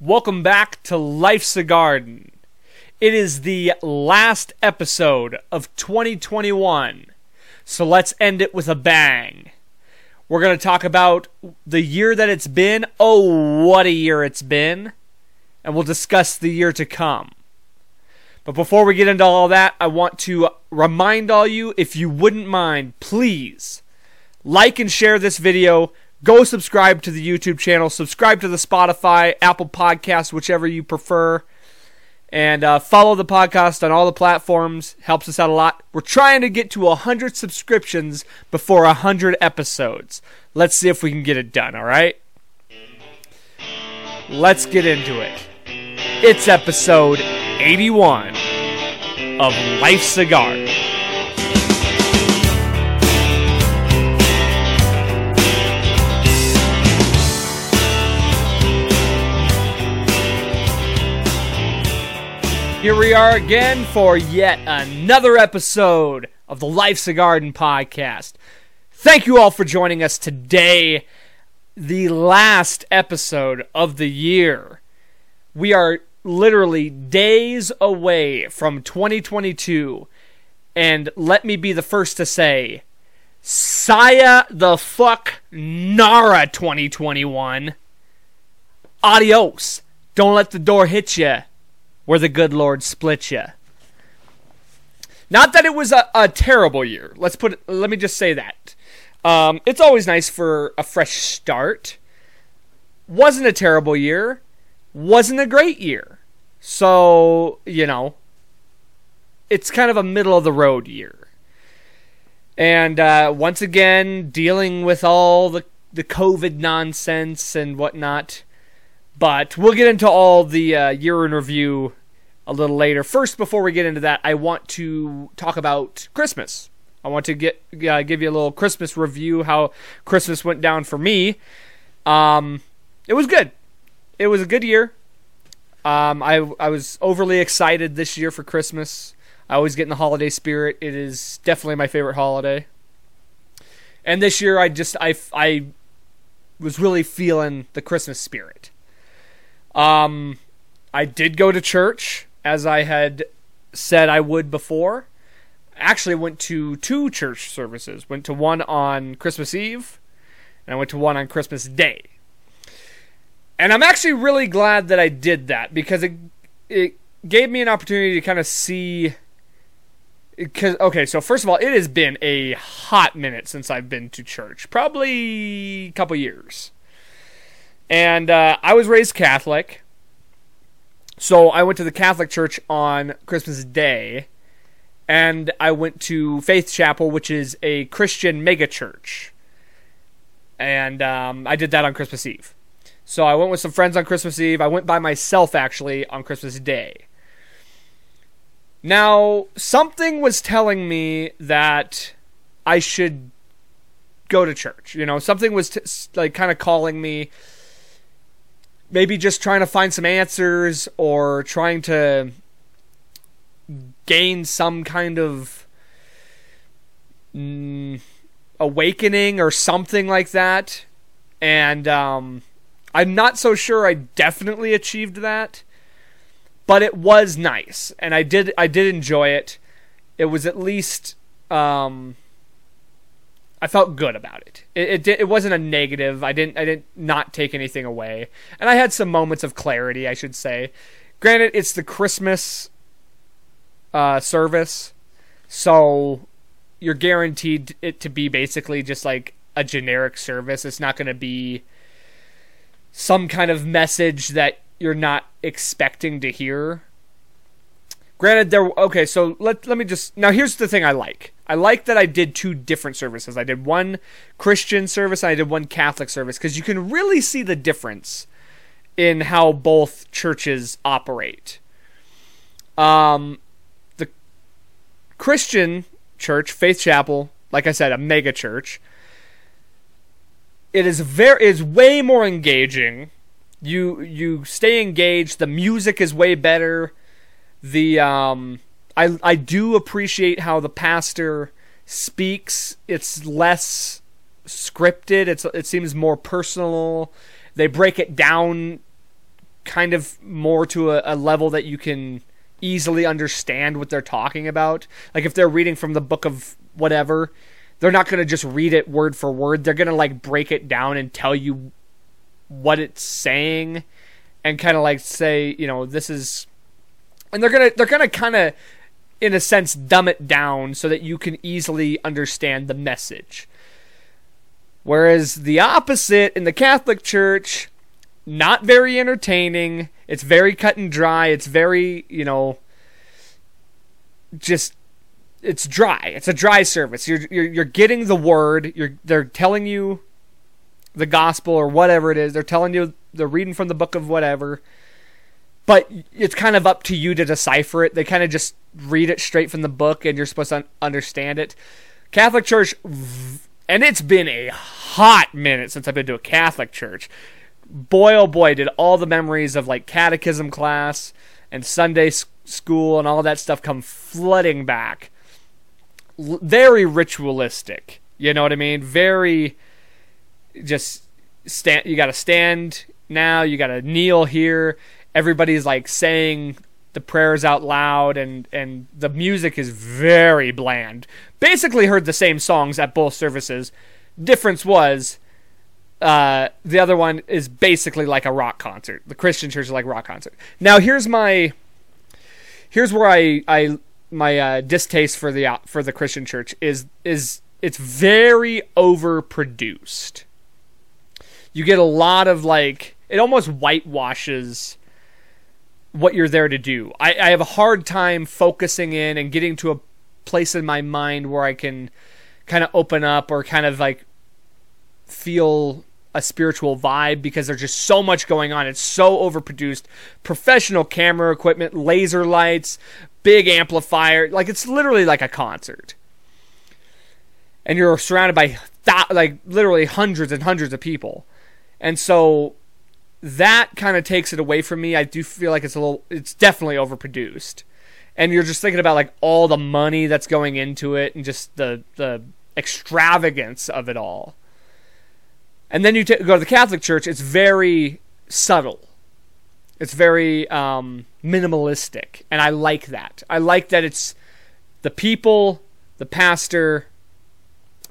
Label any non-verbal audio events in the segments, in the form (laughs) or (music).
Welcome back to Life's a Garden. It is the last episode of 2021, so let's end it with a bang. We're going to talk about the year that it's been. Oh, what a year it's been. And we'll discuss the year to come. But before we get into all that, I want to remind all you if you wouldn't mind, please like and share this video go subscribe to the YouTube channel, subscribe to the Spotify, Apple Podcast, whichever you prefer, and uh, follow the podcast on all the platforms. Helps us out a lot. We're trying to get to 100 subscriptions before 100 episodes. Let's see if we can get it done, all right? Let's get into it. It's episode 81 of Life a Here we are again for yet another episode of the Life's a Garden podcast. Thank you all for joining us today, the last episode of the year. We are literally days away from 2022, and let me be the first to say, Saya the fuck Nara 2021. Adios. Don't let the door hit you where the good Lord split you. Not that it was a, a terrible year. Let's put. Let me just say that. Um, it's always nice for a fresh start. Wasn't a terrible year. Wasn't a great year. So you know, it's kind of a middle of the road year. And uh, once again, dealing with all the the COVID nonsense and whatnot. But we'll get into all the uh, year in review a little later. First, before we get into that, I want to talk about Christmas. I want to get uh, give you a little Christmas review how Christmas went down for me. Um, it was good. It was a good year. Um, I I was overly excited this year for Christmas. I always get in the holiday spirit. It is definitely my favorite holiday. And this year, I just I I was really feeling the Christmas spirit. Um, I did go to church as I had said I would before. Actually, went to two church services. Went to one on Christmas Eve, and I went to one on Christmas Day. And I'm actually really glad that I did that because it it gave me an opportunity to kind of see. Because okay, so first of all, it has been a hot minute since I've been to church, probably a couple years. And uh, I was raised Catholic, so I went to the Catholic Church on Christmas Day, and I went to Faith Chapel, which is a Christian megachurch. And um, I did that on Christmas Eve. So I went with some friends on Christmas Eve. I went by myself, actually, on Christmas Day. Now, something was telling me that I should go to church. You know, something was t- like kind of calling me maybe just trying to find some answers or trying to gain some kind of mm, awakening or something like that. And um, I'm not so sure I definitely achieved that, but it was nice, and I did I did enjoy it. It was at least um, I felt good about it. It, it. it wasn't a negative. I didn't I didn't not take anything away, and I had some moments of clarity. I should say. Granted, it's the Christmas uh, service, so you're guaranteed it to be basically just like a generic service. It's not going to be some kind of message that you're not expecting to hear. Granted, there. Okay, so let let me just now. Here's the thing I like. I like that I did two different services. I did one Christian service and I did one Catholic service because you can really see the difference in how both churches operate. Um, the Christian church, Faith Chapel, like I said, a mega church. It is very is way more engaging. You you stay engaged. The music is way better. The um I I do appreciate how the pastor speaks. It's less scripted. It's it seems more personal. They break it down kind of more to a, a level that you can easily understand what they're talking about. Like if they're reading from the book of whatever, they're not going to just read it word for word. They're going to like break it down and tell you what it's saying and kind of like say, you know, this is and they're to they're to kind of in a sense dumb it down so that you can easily understand the message. Whereas the opposite in the Catholic Church, not very entertaining. It's very cut and dry. It's very, you know, just it's dry. It's a dry service. You're you're, you're getting the word. You're they're telling you the gospel or whatever it is. They're telling you they're reading from the book of whatever. But it's kind of up to you to decipher it. They kind of just read it straight from the book and you're supposed to understand it. Catholic Church and it's been a hot minute since I've been to a Catholic church. Boy, oh boy, did all the memories of like catechism class and Sunday school and all that stuff come flooding back. L- very ritualistic. You know what I mean? Very just stand. You got to stand now. You got to kneel here. Everybody's like saying the prayers out loud and and the music is very bland. Basically heard the same songs at both services. Difference was uh, the other one is basically like a rock concert. The Christian church is like rock concert. Now here's my here's where I I my uh, distaste for the for the Christian church is is it's very overproduced. You get a lot of like it almost whitewashes what you're there to do. I, I have a hard time focusing in and getting to a place in my mind where I can kind of open up or kind of like feel a spiritual vibe because there's just so much going on. It's so overproduced. Professional camera equipment, laser lights, big amplifier. Like it's literally like a concert. And you're surrounded by th- like literally hundreds and hundreds of people. And so that kind of takes it away from me. I do feel like it's a little, it's definitely overproduced, and you're just thinking about like all the money that's going into it and just the the extravagance of it all. And then you t- go to the Catholic Church; it's very subtle. It's very um, minimalistic, and I like that. I like that it's the people, the pastor,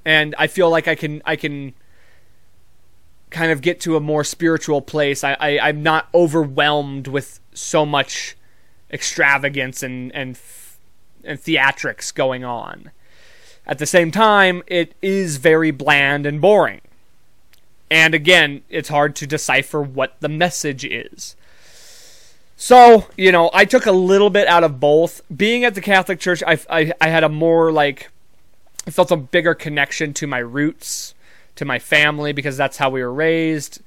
and I feel like I can I can kind of get to a more spiritual place. I, I I'm not overwhelmed with so much extravagance and and and theatrics going on. At the same time, it is very bland and boring. And again, it's hard to decipher what the message is. So, you know, I took a little bit out of both. Being at the Catholic Church, I, I, I had a more like, I felt a bigger connection to my roots to my family because that's how we were raised.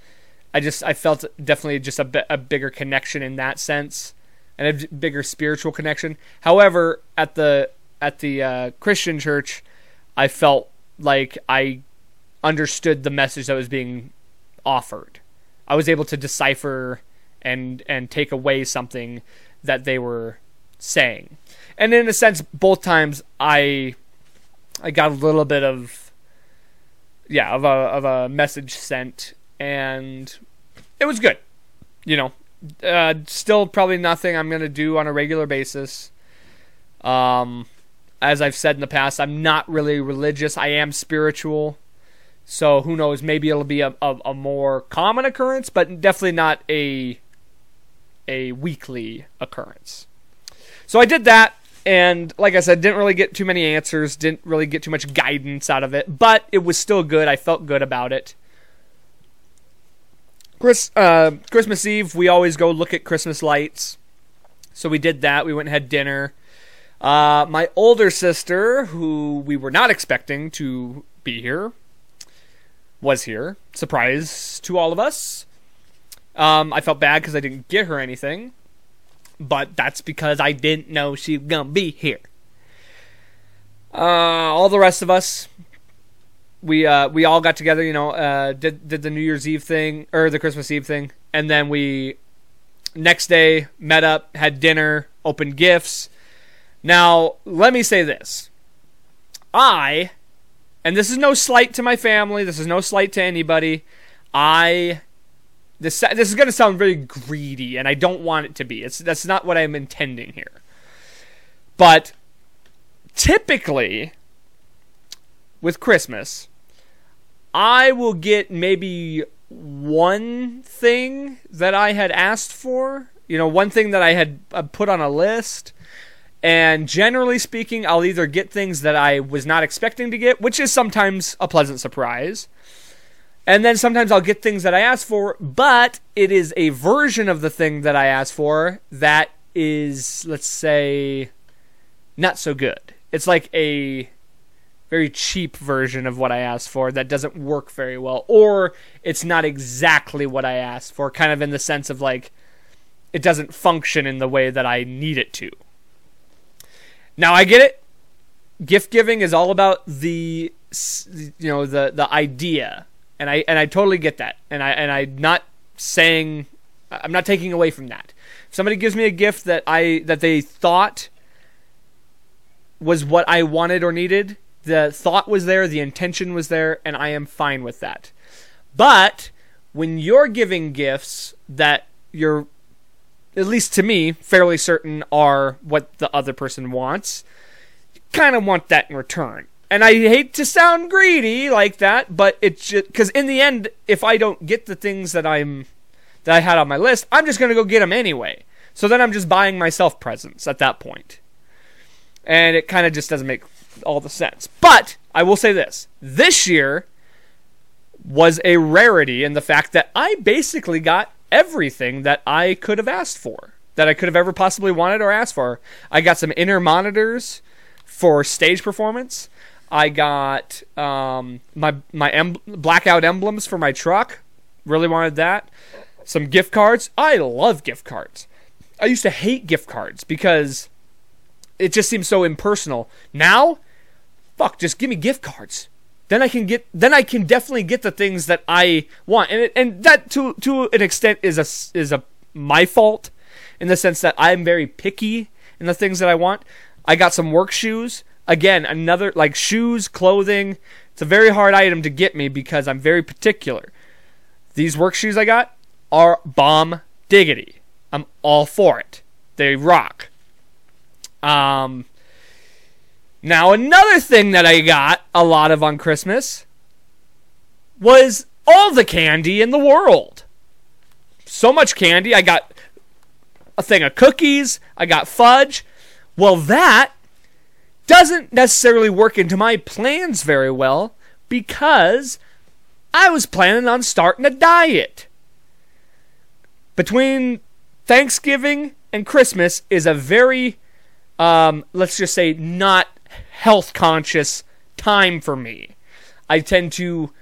I just I felt definitely just a, a bigger connection in that sense and a bigger spiritual connection. However, at the at the uh, Christian church, I felt like I understood the message that was being offered. I was able to decipher and and take away something that they were saying. And in a sense, both times I I got a little bit of yeah of a of a message sent, and it was good. You know, uh, still probably nothing I'm gonna do on a regular basis. Um, as I've said in the past, I'm not really religious. I am spiritual. So who knows? Maybe it'll be a, a, a more common occurrence, but definitely not a a weekly occurrence. So I did that. And like I said, didn't really get too many answers, didn't really get too much guidance out of it, but it was still good. I felt good about it. Chris, uh, Christmas Eve, we always go look at Christmas lights. So we did that. We went and had dinner. Uh, my older sister, who we were not expecting to be here, was here. Surprise to all of us. Um, I felt bad because I didn't get her anything but that's because I didn't know she was gonna be here. Uh, all the rest of us, we uh, we all got together. You know, uh, did did the New Year's Eve thing or the Christmas Eve thing, and then we next day met up, had dinner, opened gifts. Now, let me say this: I, and this is no slight to my family. This is no slight to anybody. I this this is going to sound very greedy, and I don't want it to be. It's that's not what I'm intending here. But typically, with Christmas, I will get maybe one thing that I had asked for. You know, one thing that I had uh, put on a list. And generally speaking, I'll either get things that I was not expecting to get, which is sometimes a pleasant surprise. And then sometimes I'll get things that I ask for, but it is a version of the thing that I asked for that is, let's say, not so good. It's like a very cheap version of what I asked for that doesn't work very well, or it's not exactly what I asked for, kind of in the sense of like it doesn't function in the way that I need it to. Now I get it. Gift giving is all about the you know the the idea, and I and I totally get that, and I and I'm not saying I'm not taking away from that. If somebody gives me a gift that I that they thought was what I wanted or needed, the thought was there, the intention was there, and I am fine with that. But when you're giving gifts that you're, at least to me, fairly certain are what the other person wants, you kind of want that in return. And I hate to sound greedy like that, but it's just because in the end, if I don't get the things that I'm that I had on my list, I'm just gonna go get them anyway. So then I'm just buying myself presents at that point. point, and it kind of just doesn't make all the sense. But I will say this this year was a rarity in the fact that I basically got everything that I could have asked for, that I could have ever possibly wanted or asked for. I got some in-ear monitors for stage performance. I got um, my my em- blackout emblems for my truck. Really wanted that. Some gift cards. I love gift cards. I used to hate gift cards because it just seems so impersonal. Now fuck, just give me gift cards. Then I can get, then I can definitely get the things that I want, and and that to to an extent is a is a my fault, in the sense that I'm very picky in the things that I want. I got some work shoes. Again, another like shoes, clothing. It's a very hard item to get me because I'm very particular. These work shoes I got are bomb diggity. I'm all for it. They rock. Um, now, another thing that I got a lot of on Christmas was all the candy in the world. So much candy. I got a thing of cookies, I got fudge. Well, that doesn't necessarily work into my plans very well because I was planning on starting a diet. Between Thanksgiving and Christmas is a very, um, let's just say, not health conscious time for me. I tend to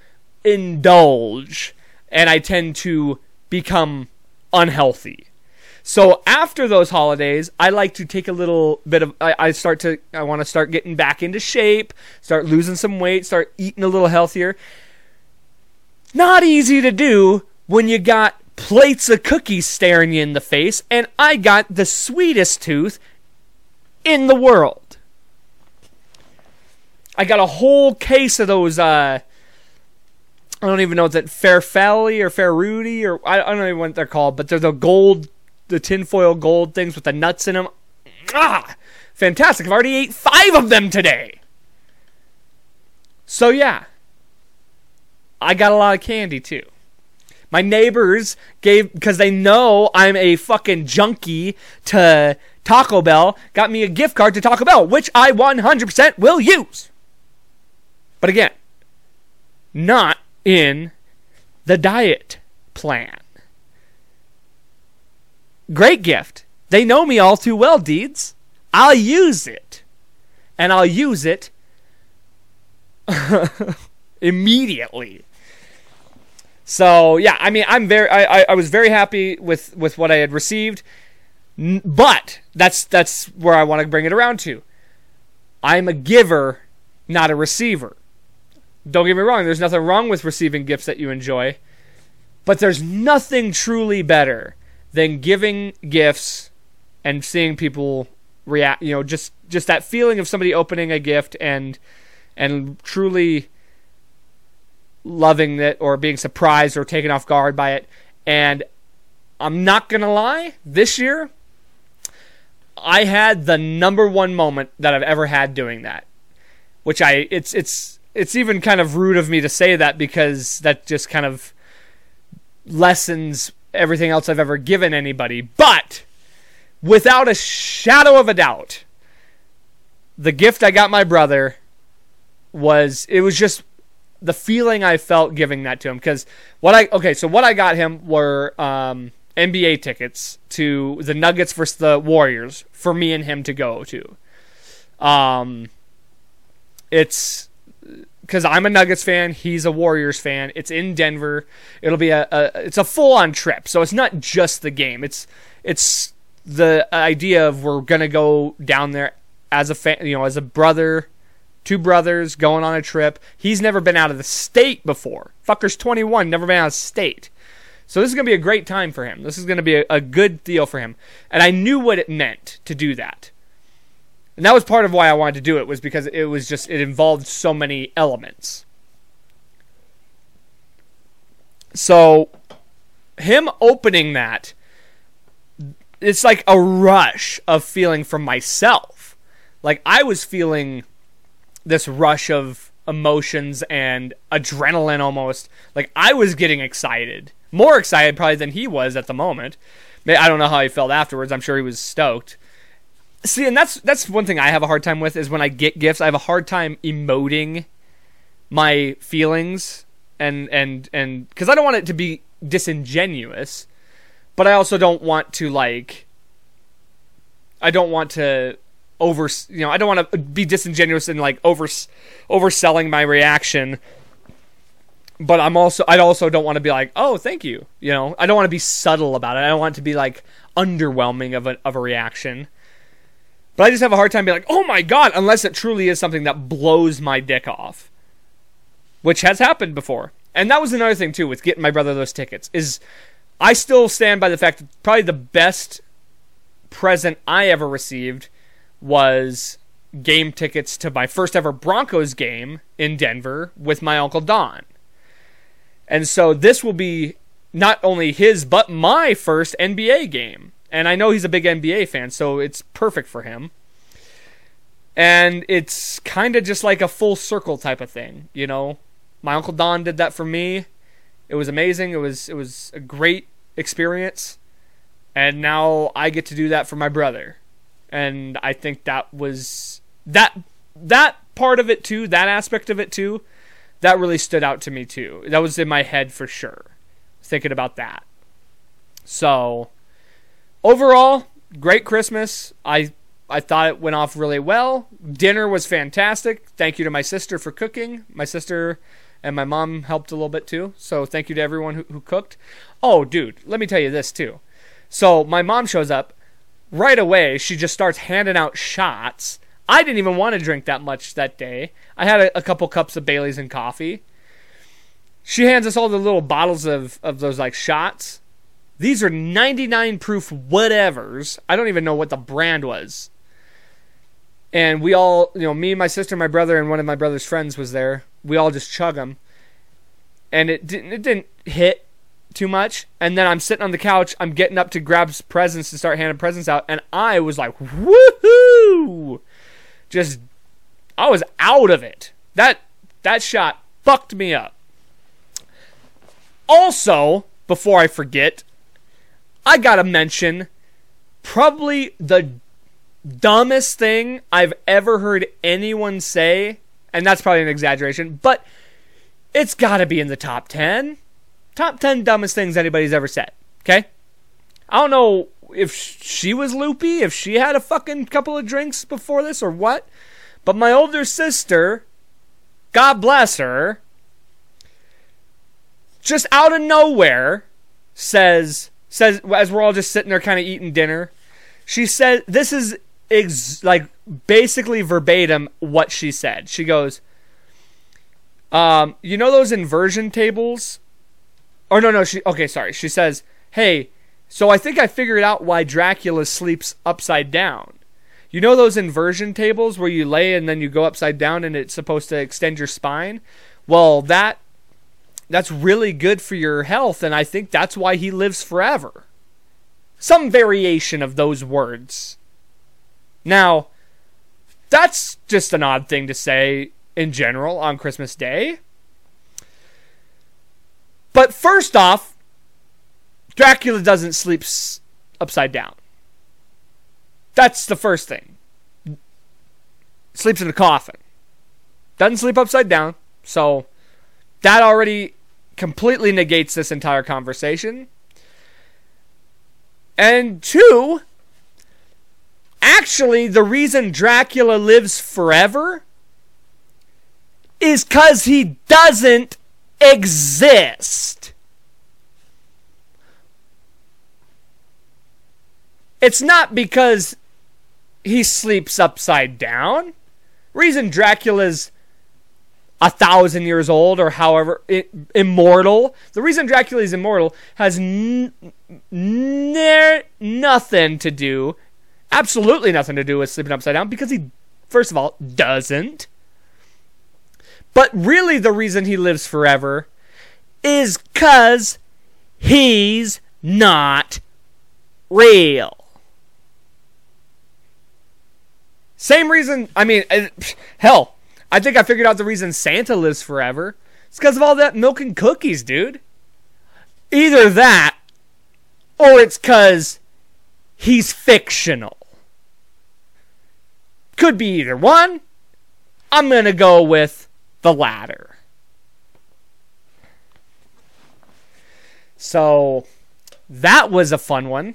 indulge and I tend to become unhealthy. So after those holidays, I like to take a little bit of I, I start to I want to start getting back into shape, start losing some weight, start eating a little healthier. Not easy to do when you got plates of cookies staring you in the face and I got the sweetest tooth in the world. I got a whole case of those. Uh, I don't even know if that Farfalle or Fair Rudy or I, I don't even know what they're called, but they're the gold, the tinfoil gold things with the nuts in them. Ah, fantastic! I've already ate five of them today. So yeah, I got a lot of candy too. My neighbors gave because they know I'm a fucking junkie to Taco Bell. Got me a gift card to Taco Bell, which I 100% will use. But again, not in the diet plan. Great gift. They know me all too well, Deeds. I'll use it. And I'll use it (laughs) immediately. So yeah, I mean, I'm very, I, I was very happy with with what I had received, but that's that's where I want to bring it around to. I'm a giver, not a receiver. Don't get me wrong, there's nothing wrong with receiving gifts that you enjoy, but there's nothing truly better than giving gifts and seeing people react, you know, just just that feeling of somebody opening a gift and and truly loving it or being surprised or taken off guard by it And I'm not going to lie, this year, I had the number one moment that I've ever had doing that. Which I, it's, it's, it's even kind of rude of me to say that because that just kind of lessens everything else I've ever given anybody. But without a shadow of a doubt, the gift I got my brother was it was just the feeling I felt giving that to him because what I okay so what I got him were um, NBA tickets to the Nuggets versus the Warriors for me and him to go to. Um, it's because I'm a Nuggets fan, he's a Warriors fan. It's in Denver. It'll be a, a it's a full on trip, so it's not just the game. It's it's the idea of we're gonna go down there as a fan, you know, as a brother, two brothers going on a trip. He's never been out of the state before. Fucker's 21, never been out of state. So this is to be a great time for him. This is to be a, a, good deal for him. And I knew what it meant to do that. And that was part of why I wanted to do it was because it was just it involved so many elements. So him opening that it's like a rush of feeling from myself. Like I was feeling this rush of emotions and adrenaline almost. Like I was getting excited. More excited probably than he was at the moment. I don't know how he felt afterwards. I'm sure he was stoked. See, and that's that's one thing I have a hard time with is when I get gifts, I have a hard time emoting my feelings and and and because I don't want it to be disingenuous, but I also don't want to like I don't want to over you know I don't want to be disingenuous and like over overselling my reaction. But I'm also I also don't want to be like oh thank you you know? I don't want to be subtle about it. I don't want it to be like underwhelming of a of a reaction but I just have a hard time being like, oh my god, unless it truly is something that blows my dick off. Which has happened before. And that was another thing too with getting my brother those tickets. Is I still stand by the fact that probably the best present I ever received was game tickets to my first ever Broncos game in Denver with my Uncle Don. And so this will be not only his but my first NBA game. And I know he's a big NBA fan, so it's perfect for him. And it's kind of just like a full circle type of thing, you know. My uncle Don did that for me. It was amazing. It was it was a great experience. And now I get to do that for my brother. And I think that was that that part of it too, that aspect of it too, that really stood out to me too. That was in my head for sure. Thinking about that. So, overall, great Christmas. I I thought it went off really well. Dinner was fantastic. Thank you to my sister for cooking. My sister and my mom helped a little bit too. So thank you to everyone who, who cooked. Oh, dude, let me tell you this too. So my mom shows up right away. She just starts handing out shots. I didn't even want to drink that much that day. I had a, a couple cups of Bailey's and coffee. She hands us all the little bottles of, of those like shots. These are 99 proof whatevers. I don't even know what the brand was. And we all, you know, me, my sister, my brother, and one of my brother's friends was there. We all just chug them. And it didn't, it didn't hit too much. And then I'm sitting on the couch. I'm getting up to grab presents to start handing presents out. And I was like, woohoo! Just, I was out of it. That, that shot fucked me up. Also, before I forget, I gotta mention probably the dumbest thing I've ever heard anyone say, and that's probably an exaggeration, but it's gotta be in the top 10. Top 10 dumbest things anybody's ever said, okay? I don't know if she was loopy, if she had a fucking couple of drinks before this or what, but my older sister, God bless her, just out of nowhere says, says as we're all just sitting there kind of eating dinner, she said this is ex- like basically verbatim what she said. She goes, um, you know those inversion tables? Or no, no, she okay, sorry. She says, "Hey, so I think I figured out why Dracula sleeps upside down. You know those inversion tables where you lay and then you go upside down and it's supposed to extend your spine? Well, that that's really good for your health, and I think that's why he lives forever. Some variation of those words. Now, that's just an odd thing to say in general on Christmas Day. But first off, Dracula doesn't sleep upside down. That's the first thing. Sleeps in a coffin. Doesn't sleep upside down. So that already completely negates this entire conversation. And two, actually, the reason Dracula lives forever is because he doesn't exist. It's not because he sleeps upside down. Reason Dracula's a thousand years old or however I- immortal. The reason Dracula is immortal has n- n- nothing to do, absolutely nothing to do with sleeping upside down because he, first of all, doesn't. But really, the reason he lives forever is because he's not real. Same reason, I mean, hell, I think I figured out the reason Santa lives forever. It's because of all that milk and cookies, dude. Either that, or it's because he's fictional. Could be either one. I'm going to go with the latter. So, that was a fun one.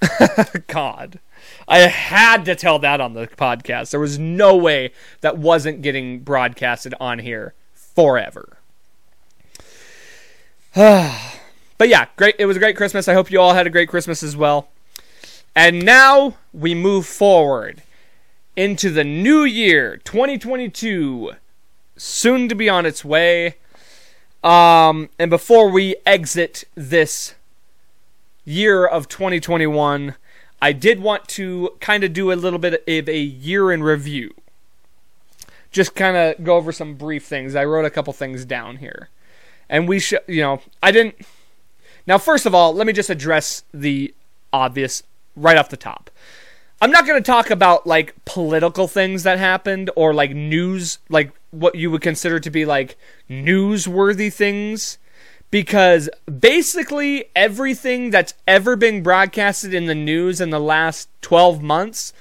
(laughs) God. I had to tell that on the podcast. There was no way that wasn't getting broadcasted on here forever. (sighs) but yeah, great. It was a great Christmas. I hope you all had a great Christmas as well. And now we move forward into the new year, 2022, soon to be on its way. Um, and before we exit this year of 2021, I did want to kind of do a little bit of a year in review. Just kind of go over some brief things. I wrote a couple things down here. And we should, you know, I didn't. Now, first of all, let me just address the obvious right off the top. I'm not going to talk about like political things that happened or like news, like what you would consider to be like newsworthy things because basically everything that's ever been broadcasted in the news in the last 12 months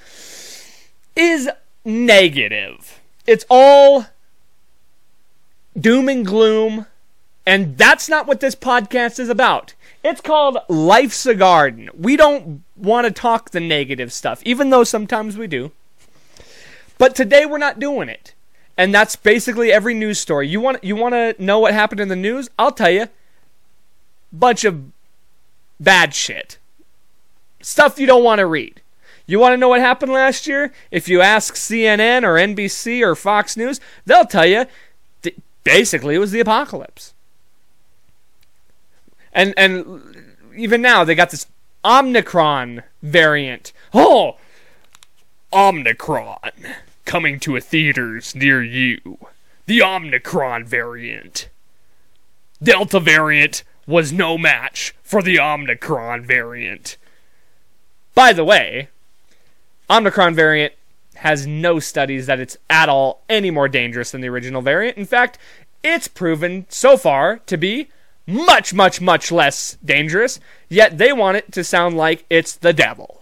is negative. It's all doom and gloom, and that's not what this podcast is about. It's called Life's a Garden. We don't want to talk the negative stuff, even though sometimes we do. But today we're not doing it. And that's basically every news story. You want you want to know what happened in the news? I'll tell you. Bunch of bad shit. Stuff you don't want to read. You want to know what happened last year? If you ask CNN or NBC or Fox News, they'll tell you basically it was the apocalypse. And and even now they got this Omicron variant. Oh, Omicron coming to a theaters near you. The Omicron variant. Delta variant was no match for the Omicron variant. By the way, Omicron variant has no studies that it's at all any more dangerous than the original variant. In fact, it's proven so far to be much, much, much less dangerous, yet they want it to sound like it's the devil.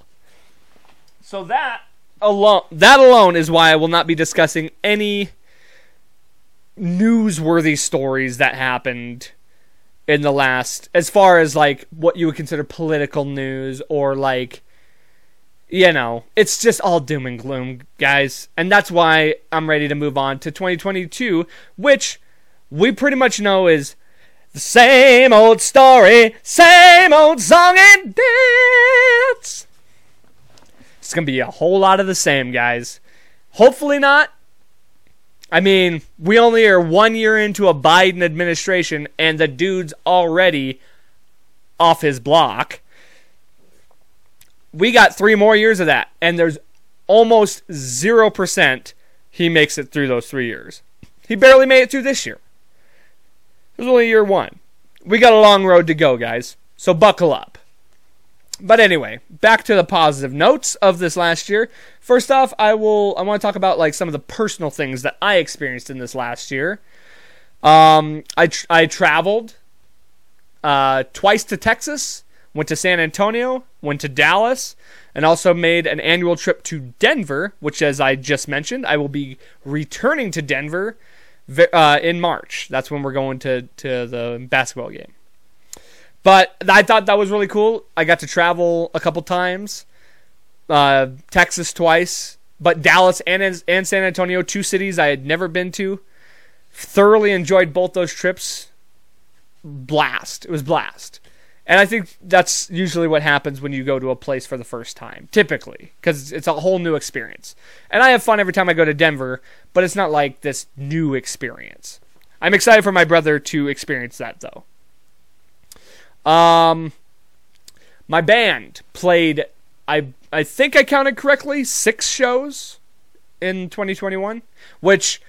So that alone that alone is why I will not be discussing any newsworthy stories that happened in the last as far as like what you would consider political news or like you know, it's just all doom and gloom, guys. And that's why I'm ready to move on to 2022, which we pretty much know is the same old story, same old song and dance. It's going to be a whole lot of the same, guys. Hopefully not. I mean, we only are one year into a Biden administration, and the dude's already off his block. We got three more years of that, and there's almost 0% he makes it through those three years. He barely made it through this year. It was only year one. We got a long road to go, guys. So buckle up. But anyway, back to the positive notes of this last year. First off, I will I want to talk about like some of the personal things that I experienced in this last year. Um, I tr- I traveled uh, twice to Texas, went to San Antonio, went to Dallas, and also made an annual trip to Denver, which, as I just mentioned, I will be returning to Denver uh, in March. That's when we're going to to the basketball game. But I thought that was really cool. I got to travel a couple times, uh, Texas twice, but Dallas and and San Antonio, two cities I had never been to. Thoroughly enjoyed both those trips. Blast! It was blast. And I think that's usually what happens when you go to a place for the first time, typically, because it's a whole new experience. And I have fun every time I go to Denver, but it's not like this new experience. I'm excited for my brother to experience that, though. Um, my band played. I I think I counted correctly six shows in 2021, which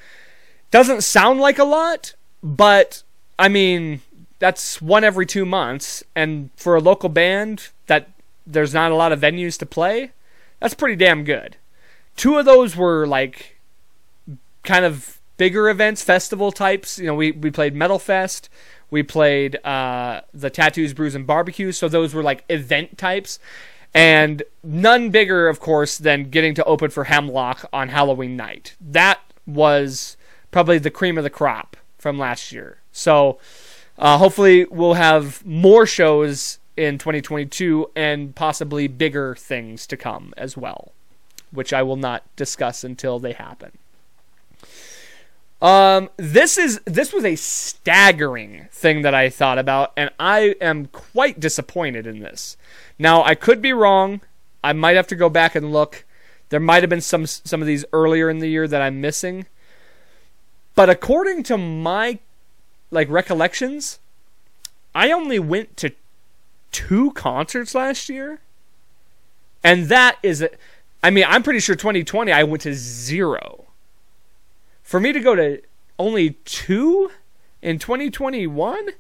doesn't sound like a lot, but I mean that's one every two months, and for a local band that there's not a lot of venues to play, that's pretty damn good. Two of those were like kind of bigger events, festival types. You know, we we played Metal Fest we played uh, the Tattoos, Brews, and Barbecue. So those were like event types. And none bigger, of course, than getting to open for Hemlock on Halloween night. That was probably the cream of the crop from last year. So uh, hopefully we'll have more shows in 2022 and possibly bigger things to come as well, which I will not discuss until they happen. Um, this is this was a staggering thing that I thought about, and I am quite disappointed in this. Now, I could be wrong. I might have to go back and look. There might have been some some of these earlier in the year that I'm missing. But according to my like recollections, I only went to two concerts last year. And that is I mean, I'm pretty sure 2020 I went to zero for me to go to only two in 2021,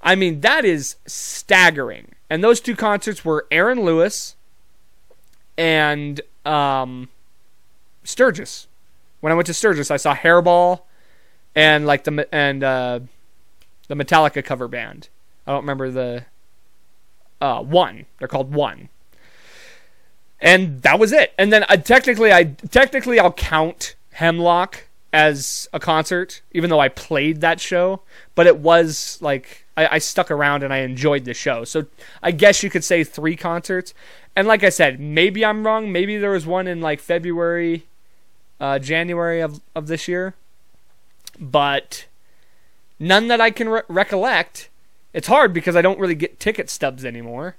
I mean, that is staggering. And those two concerts were Aaron Lewis and um, Sturgis. When I went to Sturgis, I saw Hairball and like the and uh, the Metallica cover band. I don't remember the uh, one. They're called One. And that was it. And then uh, technically, I technically I'll count Hemlock as a concert, even though I played that show. But it was like I, I, stuck around and I enjoyed the show. So I guess you could say three concerts. And like I said, maybe I'm wrong. Maybe there was one in like February, uh, January of of this year, but none that I can re- recollect. It's hard because I don't really get ticket stubs anymore.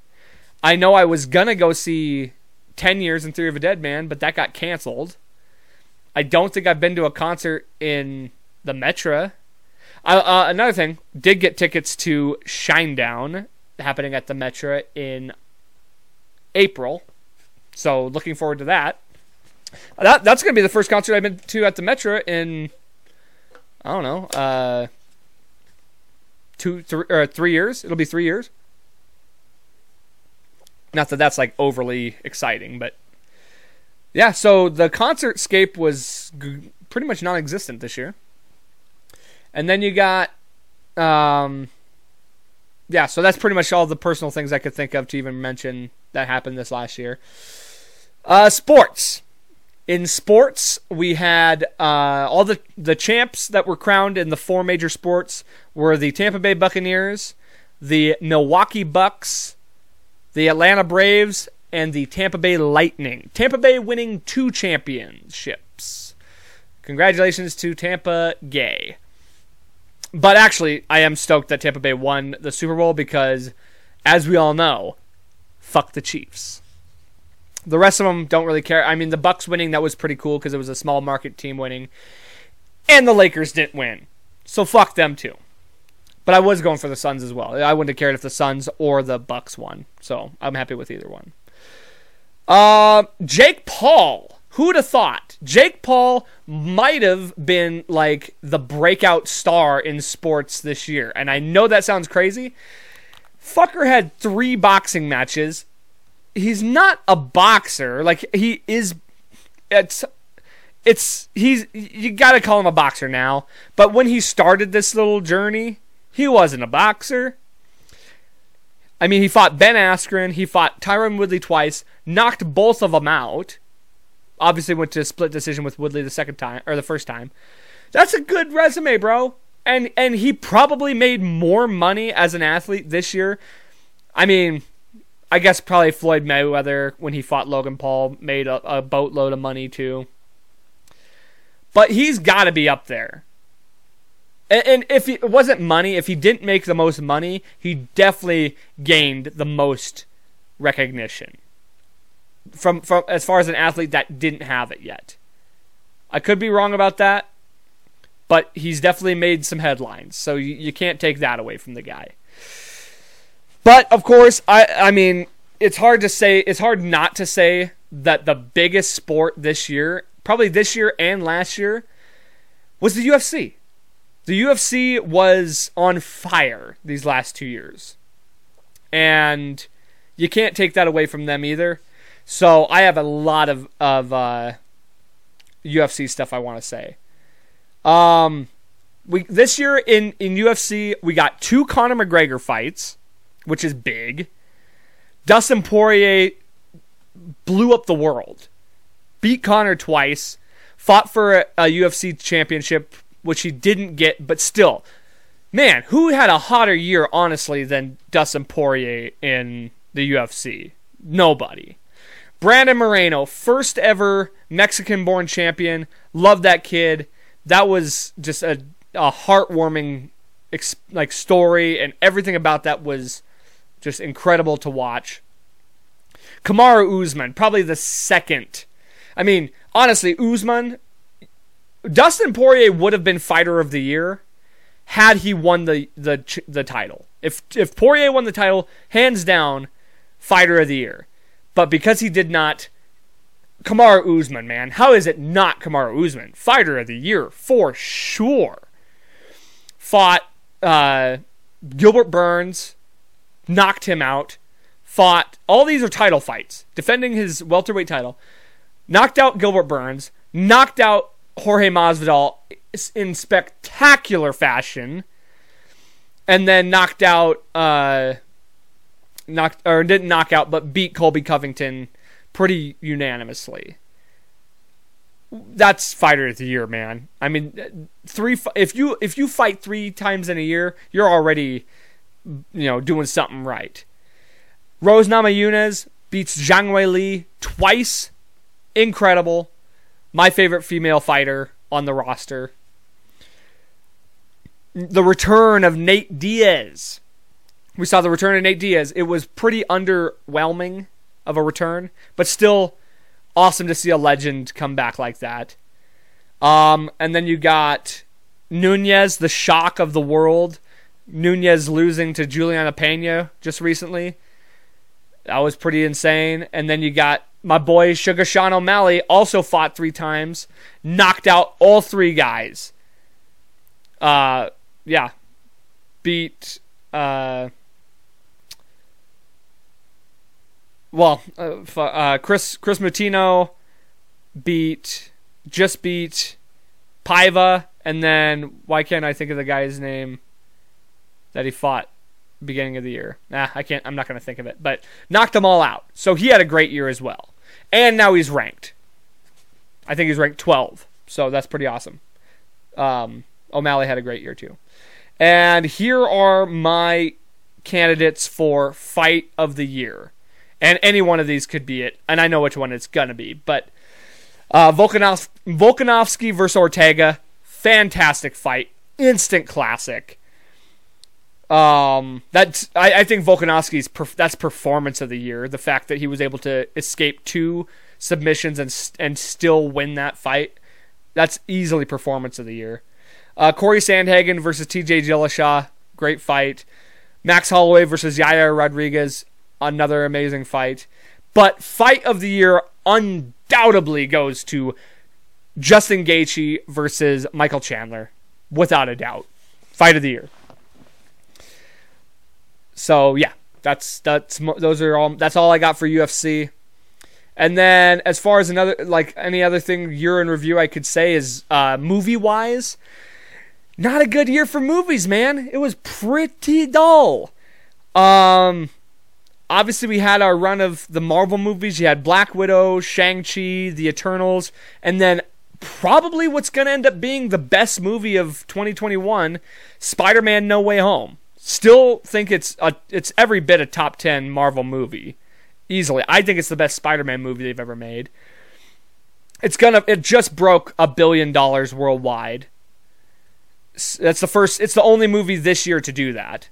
I know I was gonna go see Ten Years and Theory of a Deadman, but that got canceled. I don't think I've been to a concert in the Metra. Uh, uh, another thing, did get tickets to Shinedown happening at the Metra in April. So looking forward to that. That that's gonna be the first concert I've been to at the Metra in I don't know, uh, two, three, or three years. It'll be three years. Not that that's like overly exciting, but yeah, so the concert scape was g- pretty much non-existent this year. And then you got um yeah, so that's pretty much all the personal things I could think of to even mention that happened this last year. Uh sports. In sports, we had uh, all the the champs that were crowned in the four major sports were the Tampa Bay Buccaneers, the Milwaukee Bucks, the Atlanta Braves, and the Tampa Bay Lightning. Tampa Bay winning two championships. Congratulations to Tampa Gay. But actually, I am stoked that Tampa Bay won the Super Bowl because, as we all know, fuck the Chiefs. The rest of them don't really care. I mean, the Bucks winning that was pretty cool because it was a small market team winning, and the Lakers didn't win, so fuck them too. But I was going for the Suns as well. I wouldn't have cared if the Suns or the Bucks won, so I'm happy with either one. Uh, Jake Paul, Who'd have thought Jake Paul might have been like the breakout star in sports this year? And I know that sounds crazy. Fucker had three boxing matches. He's not a boxer. Like he is. It's it's he's you got to call him a boxer now. But when he started this little journey, he wasn't a boxer. I mean, he fought Ben Askren, he fought Tyron Woodley twice, knocked both of them out obviously went to split decision with Woodley the second time or the first time. That's a good resume, bro. And and he probably made more money as an athlete this year. I mean, I guess probably Floyd Mayweather when he fought Logan Paul made a, a boatload of money too. But he's got to be up there. And, if it wasn't money, if he didn't make the most money, he definitely gained the most recognition from from as far as an athlete that didn't have it yet. I could be wrong about that, but he's definitely made some headlines, so you, you can't take that away from the guy. But of course, I I mean, it's hard to say. It's hard not to say that the biggest sport this year, probably this year and last year, was the UFC. The UFC was on fire these last two years, and you can't take that away from them either. So I have a lot of of uh, UFC stuff I want to say. Um, we this year in in UFC we got two Conor McGregor fights, which is big. Dustin Poirier blew up the world, beat Conor twice, fought for a, a UFC championship, which he didn't get, but still, man, who had a hotter year honestly than Dustin Poirier in the UFC? Nobody. Brandon Moreno, first ever Mexican born champion. Love that kid. That was just a, a heartwarming like story, and everything about that was just incredible to watch. Kamaru Usman, probably the second. I mean, honestly, Usman, Dustin Poirier would have been fighter of the year had he won the the the title. If if Poirier won the title, hands down, fighter of the year. But because he did not, Kamaru Usman, man, how is it not Kamaru Usman? Fighter of the year for sure. Fought uh, Gilbert Burns, knocked him out. Fought all these are title fights, defending his welterweight title. Knocked out Gilbert Burns, knocked out Jorge Masvidal in spectacular fashion, and then knocked out uh, knocked or didn't knock out, but beat Colby Covington pretty unanimously. That's fighter of the year, man. I mean, three. If you if you fight three times in a year, you're already, you know, doing something right. Rose Namajunas beats Zhang Weili twice. Incredible. My favorite female fighter on the roster. The return of Nate Diaz we saw the return of Nate Diaz. It was pretty underwhelming of a return, but still awesome to see a legend come back like that. Um, and then you got Nunes, the shock of the world. Nunes losing to Juliana Pena just recently. That was pretty insane. And then you got my boy Sugar Sean O'Malley, also fought three times, knocked out all three guys. Uh, yeah, beat uh, well, uh, uh, Kris Kris Moutinho beat just beat Paiva, and then why can't I think of the guy's name that he fought beginning of the year? Nah, I can't. I'm not going to think of it, but knocked them all out. So he had a great year as well, and now he's ranked. I think he's ranked 12, so that's pretty awesome. Um, O'Malley had a great year too, and here are my candidates for fight of the year and any one of these could be it. And I know which one it's gonna be, but uh, Volkanov- Volkanovski versus Ortega, fantastic fight, instant classic. Um, that's I, I think Volkanovski's that's performance of the year. The fact that he was able to escape two submissions and and still win that fight, that's easily performance of the year. Uh, Corey Sandhagen versus T.J. Dillashaw, great fight. Max Holloway versus Yair Rodriguez, another amazing fight. But fight of the year undoubtedly goes to Justin Gaethje versus Michael Chandler, without a doubt. Fight of the year. So yeah, that's that's those are all. That's all I got for UFC. And then as far as another like any other thing year in review I could say is uh, movie wise, not a good year for movies, man. It was pretty dull. Um, obviously we had our run of the Marvel movies. You had Black Widow, Shang Chi, The Eternals, and then probably what's going to end up being the best movie of 2021, Spider-Man: No Way Home. Still think it's a, it's every bit a top 10 Marvel movie easily. I think it's the best Spider-Man movie they've ever made. It's gonna. It just broke a billion dollars worldwide. That's the first. It's the only movie this year to do that.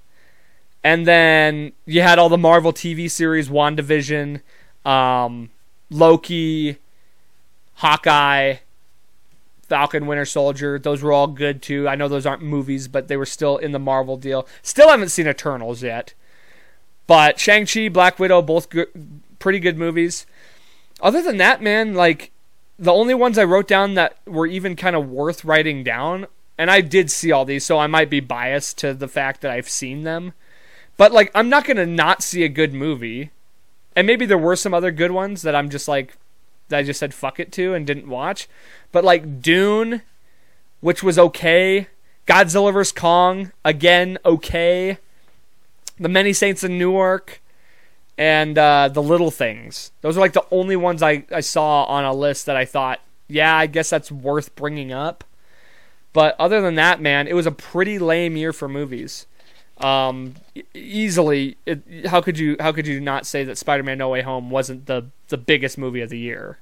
And then you had all the Marvel TV series, WandaVision, um, Loki, Hawkeye, Falcon, Winter Soldier. Those were all good too. I know those aren't movies, but they were still in the Marvel deal. Still haven't seen Eternals yet. But Shang-Chi, Black Widow, both good, pretty good movies. Other than that, man, like the only ones I wrote down that were even kind of worth writing down, and I did see all these, so I might be biased to the fact that I've seen them. But like I'm not going to not see a good movie. And maybe there were some other good ones that I'm just like I just said fuck it to and didn't watch. But like Dune, which was okay. Godzilla vs. Kong, again, okay. The Many Saints in Newark, and uh, The Little Things. Those are like the only ones I, I saw on a list that I thought, yeah, I guess that's worth bringing up. But other than that, man, it was a pretty lame year for movies. Um, easily, it, how could you how could you not say that Spider-Man: No Way Home wasn't the the biggest movie of the year?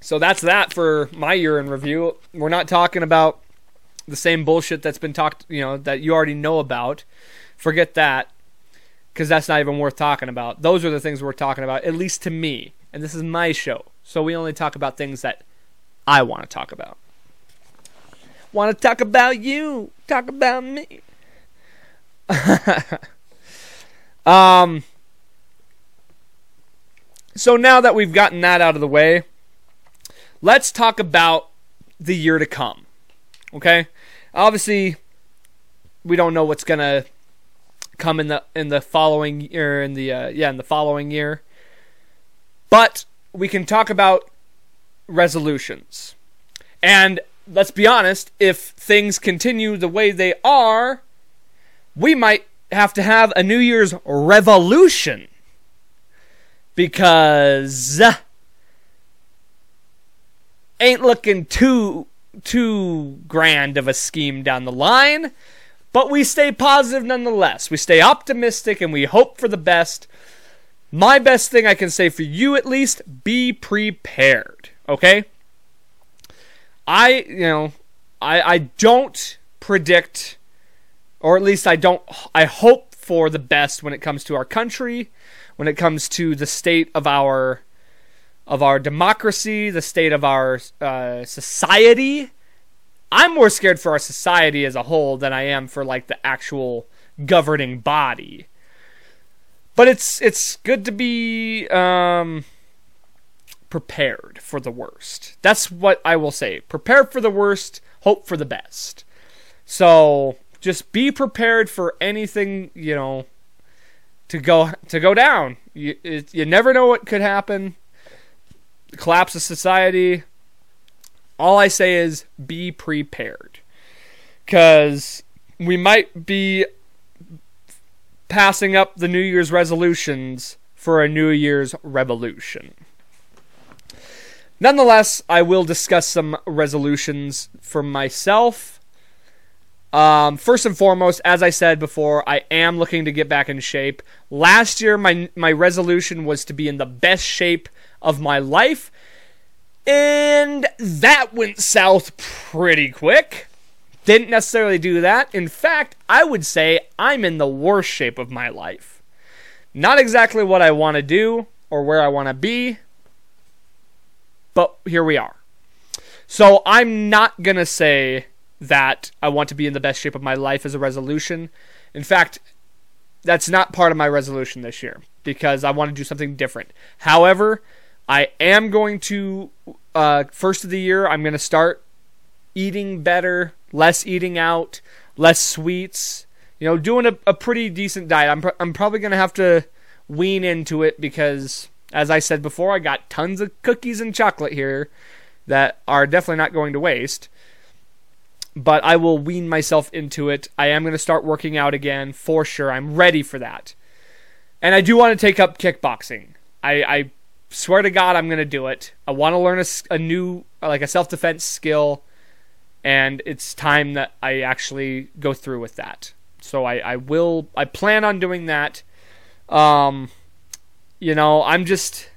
So that's that for my year in review. We're not talking about the same bullshit that's been talked, you know, that you already know about. Forget that because that's not even worth talking about. Those are the things we're talking about, at least to me. And this is my show. So we only talk about things that I want to talk about. Want to talk about you? Talk about me. (laughs) um So now that we've gotten that out of the way, let's talk about the year to come. Okay? Obviously, we don't know what's going to come in the in the following year in the uh, yeah, in the following year. But we can talk about resolutions. And let's be honest, if things continue the way they are, we might have to have a New Year's revolution. Because uh, ain't looking too too grand of a scheme down the line, but we stay positive nonetheless. We stay optimistic and we hope for the best. My best thing I can say for you at least, be prepared, okay? I, you know, I I don't predict or at least I don't I hope for the best when it comes to our country, when it comes to the state of our of our democracy, the state of our uh, society. I'm more scared for our society as a whole than I am for like the actual governing body. But it's it's good to be um, prepared for the worst. That's what I will say. Prepare for the worst, hope for the best. So just be prepared for anything you know to go to go down. You it, you never know what could happen collapse of society. All I say is be prepared. Because we might be passing up the New Year's resolutions for a New Year's revolution. Nonetheless, I will discuss some resolutions for myself. Um, first and foremost, as I said before, I am looking to get back in shape. Last year, my my resolution was to be in the best shape of my life. And that went south pretty quick. Didn't necessarily do that. In fact, I would say I'm in the worst shape of my life. Not exactly what I want to do or where I want to be, but here we are. So I'm not going to say that I want to be in the best shape of my life as a resolution. In fact, that's not part of my resolution this year because I want to do something different. However, I am going to uh, first of the year. I'm going to start eating better, less eating out, less sweets. You know, doing a, a pretty decent diet. I'm pr- I'm probably going to have to wean into it because, as I said before, I got tons of cookies and chocolate here that are definitely not going to waste. But I will wean myself into it. I am going to start working out again for sure. I'm ready for that. And I do want to take up kickboxing. I, I swear to God, I'm going to do it. I want to learn a, a new, like a self defense skill. And it's time that I actually go through with that. So I, I will, I plan on doing that. Um, you know, I'm just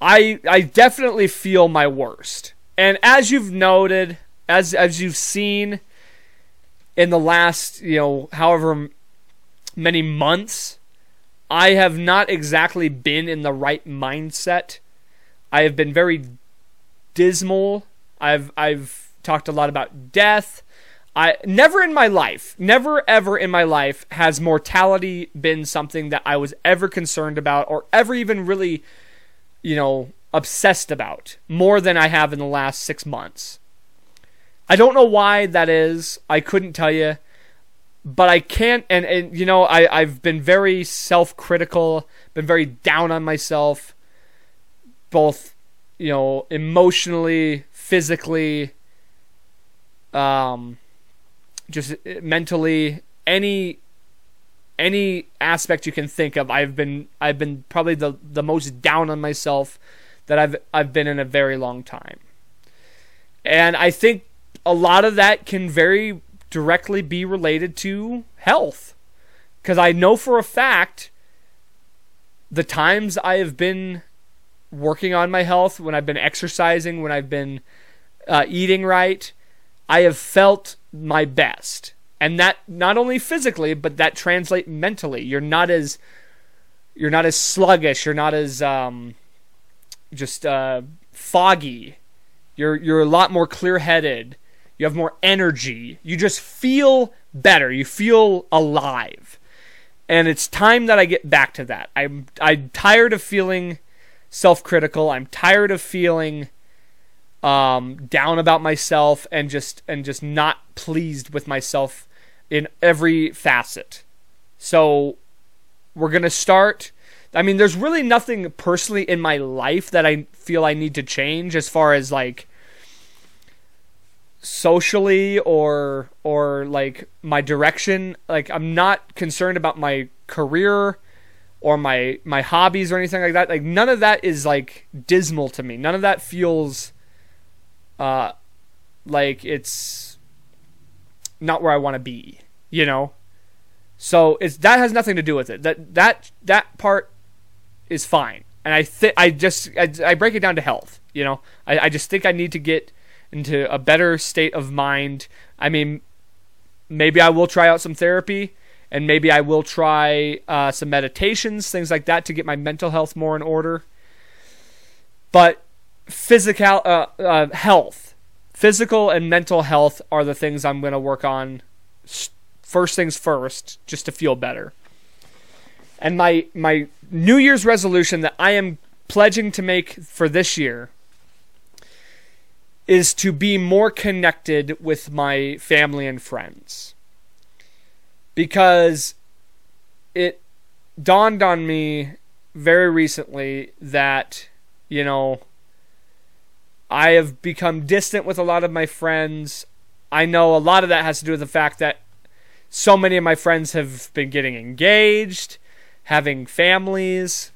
I I definitely feel my worst. And as you've noted, as as you've seen in the last, you know, however many months, I have not exactly been in the right mindset. I have been very dismal. I've I've talked a lot about death. I never in my life, never ever in my life has mortality been something that I was ever concerned about or ever even really, you know, obsessed about more than I have in the last 6 months. I don't know why that is. I couldn't tell you. But I can't and, and you know, I, I've been very self critical, been very down on myself, both, you know, emotionally, physically, um just uh, mentally any any aspect you can think of I've been I've been probably the the most down on myself that I've I've been in a very long time. And I think a lot of that can very directly be related to health. Cuz I know for a fact the times I have been working on my health, when I've been exercising, when I've been uh, eating right, I have felt my best. And that not only physically, but that translate mentally. You're not as you're not as sluggish, you're not as um, just uh, foggy. You're you're a lot more clear-headed. You have more energy. You just feel better. You feel alive. And it's time that I get back to that. I'm I'm tired of feeling self-critical. I'm tired of feeling um, down about myself and just and just not pleased with myself in every facet. So we're gonna start. I mean, there's really nothing personally in my life that I feel I need to change as far as like socially or or like my direction. Like I'm not concerned about my career or my my hobbies or anything like that. Like none of that is like dismal to me. None of that feels uh, like it's not where I want to be, you know. So it's that has nothing to do with it. That that that part is fine, and I think I just I, I, break it down to health. You know, I, I just think I need to get into a better state of mind. I mean, maybe I will try out some therapy, and maybe I will try uh, some meditations, things like that, to get my mental health more in order. But physical uh, uh, health, physical and mental health are the things I'm going to work on first things first, just to feel better. And my my New Year's resolution that I am pledging to make for this year is to be more connected with my family and friends. Because it dawned on me very recently that, you know, I have become distant with a lot of my friends. I know a lot of that has to do with the fact that so many of my friends have been getting engaged, having families,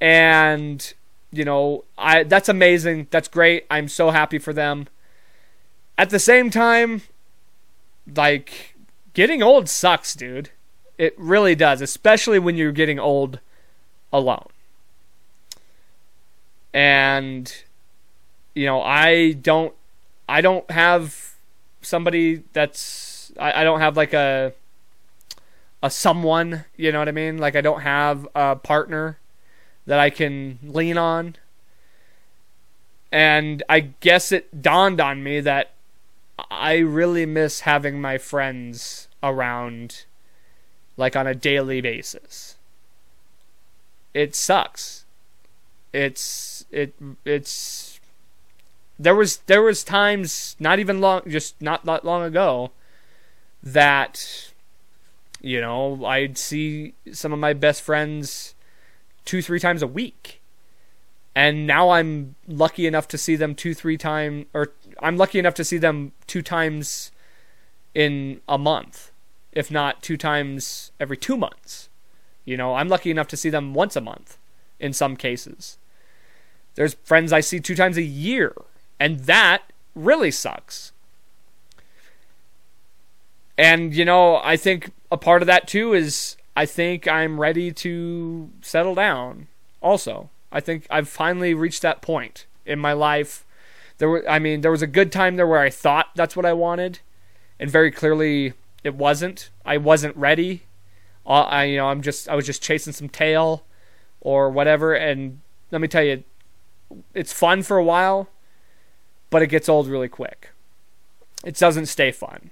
and you know, I that's amazing. That's great. I'm so happy for them. At the same time, like getting old sucks, dude. It really does, especially when you're getting old alone. And you know, I don't, I don't have somebody that's, I, I don't have like a, a someone, you know what I mean? Like I don't have a partner that I can lean on. And I guess it dawned on me that I really miss having my friends around like on a daily basis. It sucks. It's it it's there was there was times not even long just not that long ago that you know I'd see some of my best friends two three times a week. And now I'm lucky enough to see them two three times or I'm lucky enough to see them two times in a month if not two times every 2 months. You know I'm lucky enough to see them once a month in some cases. There's friends I see two times a year and that really sucks. And, you know, I think a part of that too is I think I'm ready to settle down also. I think I've finally reached that point in my life. There were, I mean, there was a good time there where I thought that's what I wanted, and very clearly it wasn't. I wasn't ready. Uh, I, you know, I'm just, I was just chasing some tail, or whatever. And let me tell you, it's fun for a while, but it gets old really quick. It doesn't stay fun.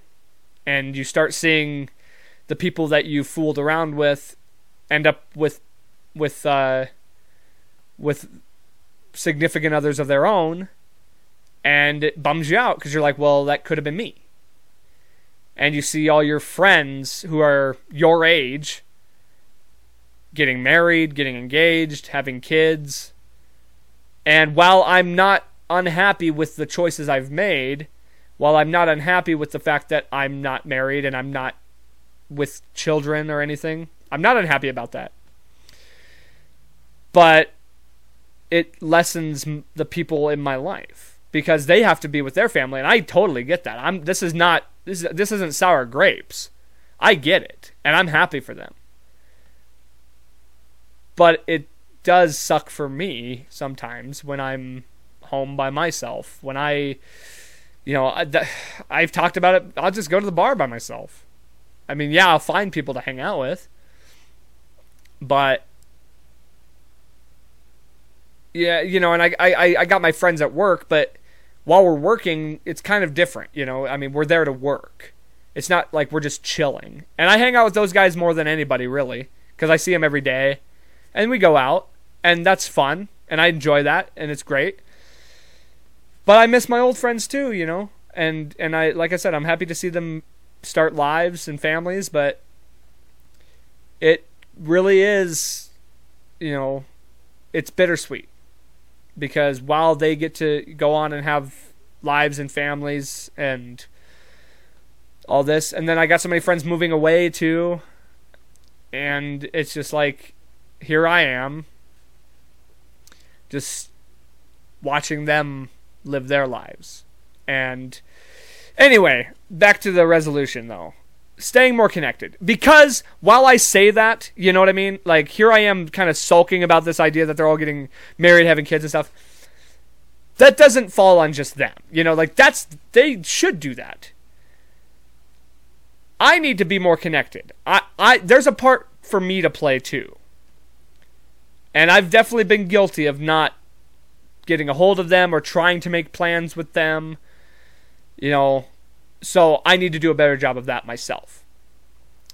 And you start seeing the people that you fooled around with end up with with uh, with significant others of their own and it bums you out because you're like, well, that could have been me. And you see all your friends who are your age getting married, getting engaged, having kids. And while I'm not unhappy with the choices I've made, while I'm not unhappy with the fact that I'm not married and I'm not with children or anything, I'm not unhappy about that. But it lessens the people in my life because they have to be with their family and I totally get that. I'm this is not this this isn't sour grapes. I get it and I'm happy for them. But it does suck for me sometimes when I'm home by myself. When I, you know, I, I've talked about it. I'll just go to the bar by myself. I mean, yeah, I'll find people to hang out with, but yeah, you know, and I, I, I got my friends at work, but while we're working, it's kind of different. You know, I mean, we're there to work. It's not like we're just chilling. And I hang out with those guys more than anybody, really, because I see them every day, and we go out, and that's fun, and I enjoy that, and it's great. But I miss my old friends too, you know. And and I like I said, I'm happy to see them start lives and families, but it really is, you know, it's bittersweet because while they get to go on and have lives and families and all this, and then I got so many friends moving away too, and it's just like, here I am, just watching them live their lives. And anyway, back to the resolution though. Staying more connected. Because while I say that, you know what I mean? Like, here I am kind of sulking about this idea that they're all getting married, having kids and stuff. That doesn't fall on just them. You know, like, that's, they should do that. I need to be more connected. I, I, there's a part for me to play too. And I've definitely been guilty of not getting a hold of them or trying to make plans with them. You know, so I need to do a better job of that myself.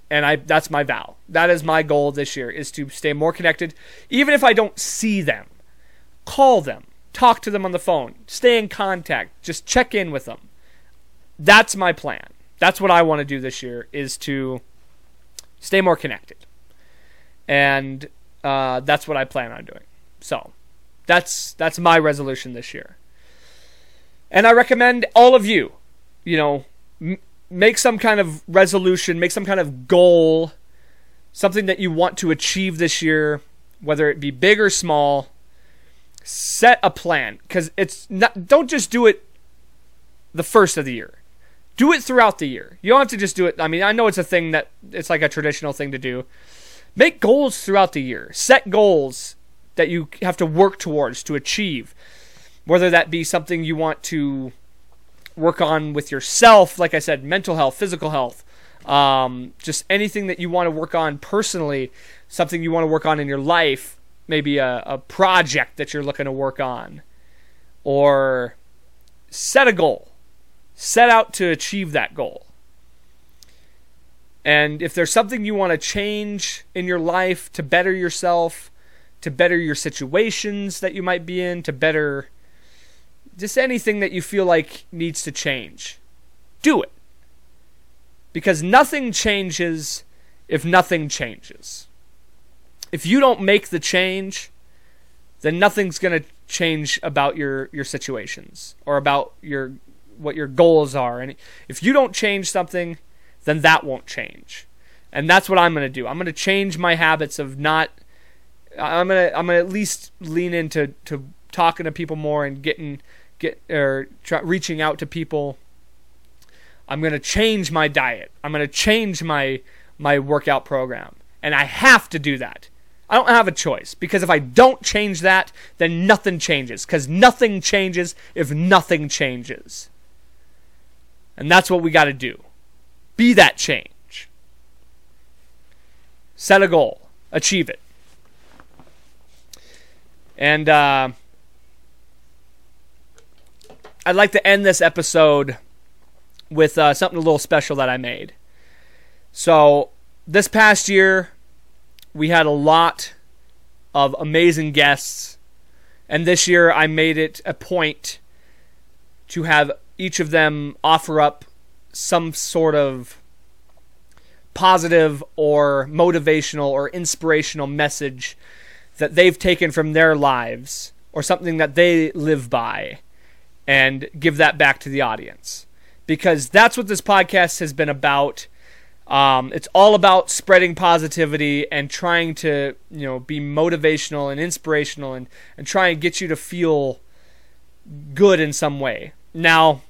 And I that's my vow. That is my goal this year is to stay more connected even if I don't see them. Call them, talk to them on the phone, stay in contact, just check in with them. That's my plan. That's what I want to do this year is to stay more connected. And uh, that's what I plan on doing. So, that's that's my resolution this year. And I recommend all of you, you know, m- make some kind of resolution, make some kind of goal, something that you want to achieve this year, whether it be big or small. Set a plan cuz it's not don't just do it the first of the year. Do it throughout the year. You don't have to just do it. I mean, I know it's a thing that it's like a traditional thing to do. Make goals throughout the year. Set goals that you have to work towards to achieve. Whether that be something you want to work on with yourself, like I said, mental health, physical health, um, just anything that you want to work on personally, something you want to work on in your life, maybe a, a project that you're looking to work on, or set a goal. Set out to achieve that goal. And if there's something you want to change in your life to better yourself, to better your situations that you might be in, to better just anything that you feel like needs to change, do it. Because nothing changes if nothing changes. If you don't make the change, then nothing's going to change about your your situations or about your what your goals are. And if you don't change something, then that won't change. And that's what I'm going to do. I'm going to change my habits of not I'm to I'm to at least lean into to talking to people more and getting get or reaching out to people. I'm to change my diet. I'm to change my my workout program. And I have to do that. I don't have a choice because if I don't change that, then nothing changes because nothing changes if nothing changes. And that's what we got to do. Be that change. Set a goal, achieve it. And uh, I'd like to end this episode with uh, something a little special that I made. So, this past year, we had a lot of amazing guests. And this year, I made it a point to have each of them offer up some sort of positive or motivational or inspirational message that they've taken from their lives or something that they live by and give that back to the audience. Because that's what this podcast has been about. Um, it's all about spreading positivity and trying to, you know, be motivational and inspirational and, and try and get you to feel good in some way. Now,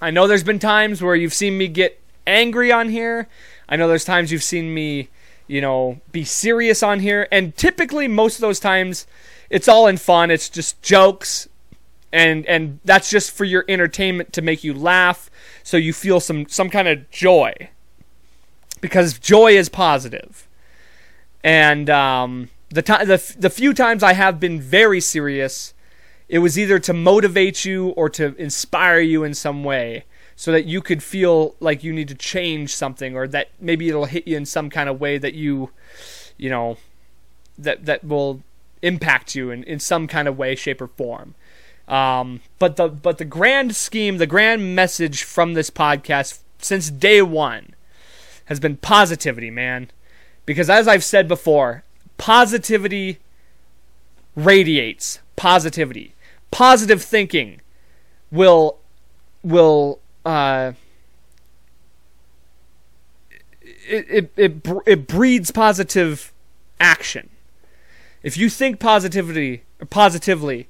I know there's been times where you've seen me get angry on here. I know there's times you've seen me, you know, be serious on here. And typically, most of those times, it's all in fun. It's just jokes. And, and that's just for your entertainment to make you laugh so you feel some, some kind of joy. Because joy is positive. And um, the, t- the, the few times I have been very serious, it was either to motivate you or to inspire you in some way so that you could feel like you need to change something or that maybe it'll hit you in some kind of way that you you know that that will impact you in, in some kind of way shape or form. Um, but the but the grand scheme the grand message from this podcast since day one has been positivity man. Because as i've said before positivity radiates positivity. Positive thinking will will uh, it, it, it, it breeds positive action. If you think positivity positively,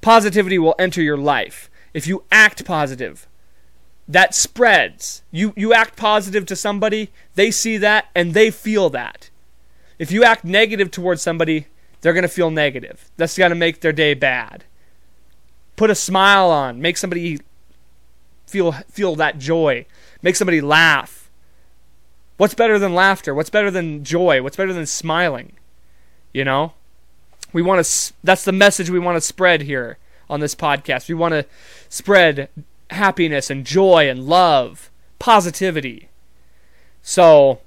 positivity will enter your life. If you act positive, that spreads. You you act positive to somebody, they see that and they feel that. If you act negative towards somebody, they're going to feel negative. That's going to make their day bad put a smile on, make somebody feel feel that joy, make somebody laugh. What's better than laughter? What's better than joy? What's better than smiling? You know? We want to that's the message we want to spread here on this podcast. We want to spread happiness and joy and love, positivity. So,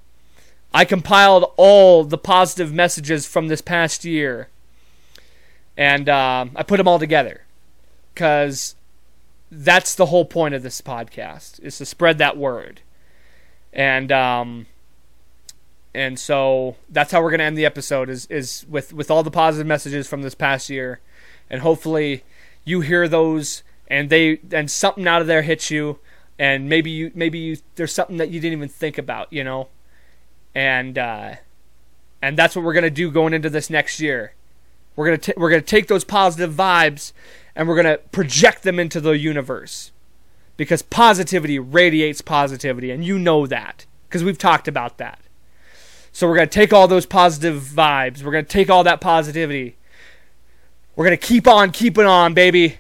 I compiled all the positive messages from this past year and uh, I put them all together because that's the whole point of this podcast is to spread that word. And um and so that's how we're going to end the episode is is with with all the positive messages from this past year. And hopefully you hear those and they and something out of there hits you. And maybe you maybe you there's something that you didn't even think about you know? And uh and that's what we're going to do going into this next year we're going to we're to take those positive vibes and we're to project them into the universe. Because positivity radiates positivity, and you know that because we've talked about that. So we're to take all those positive vibes, we're to take all that positivity. We're to keep on keeping on, baby.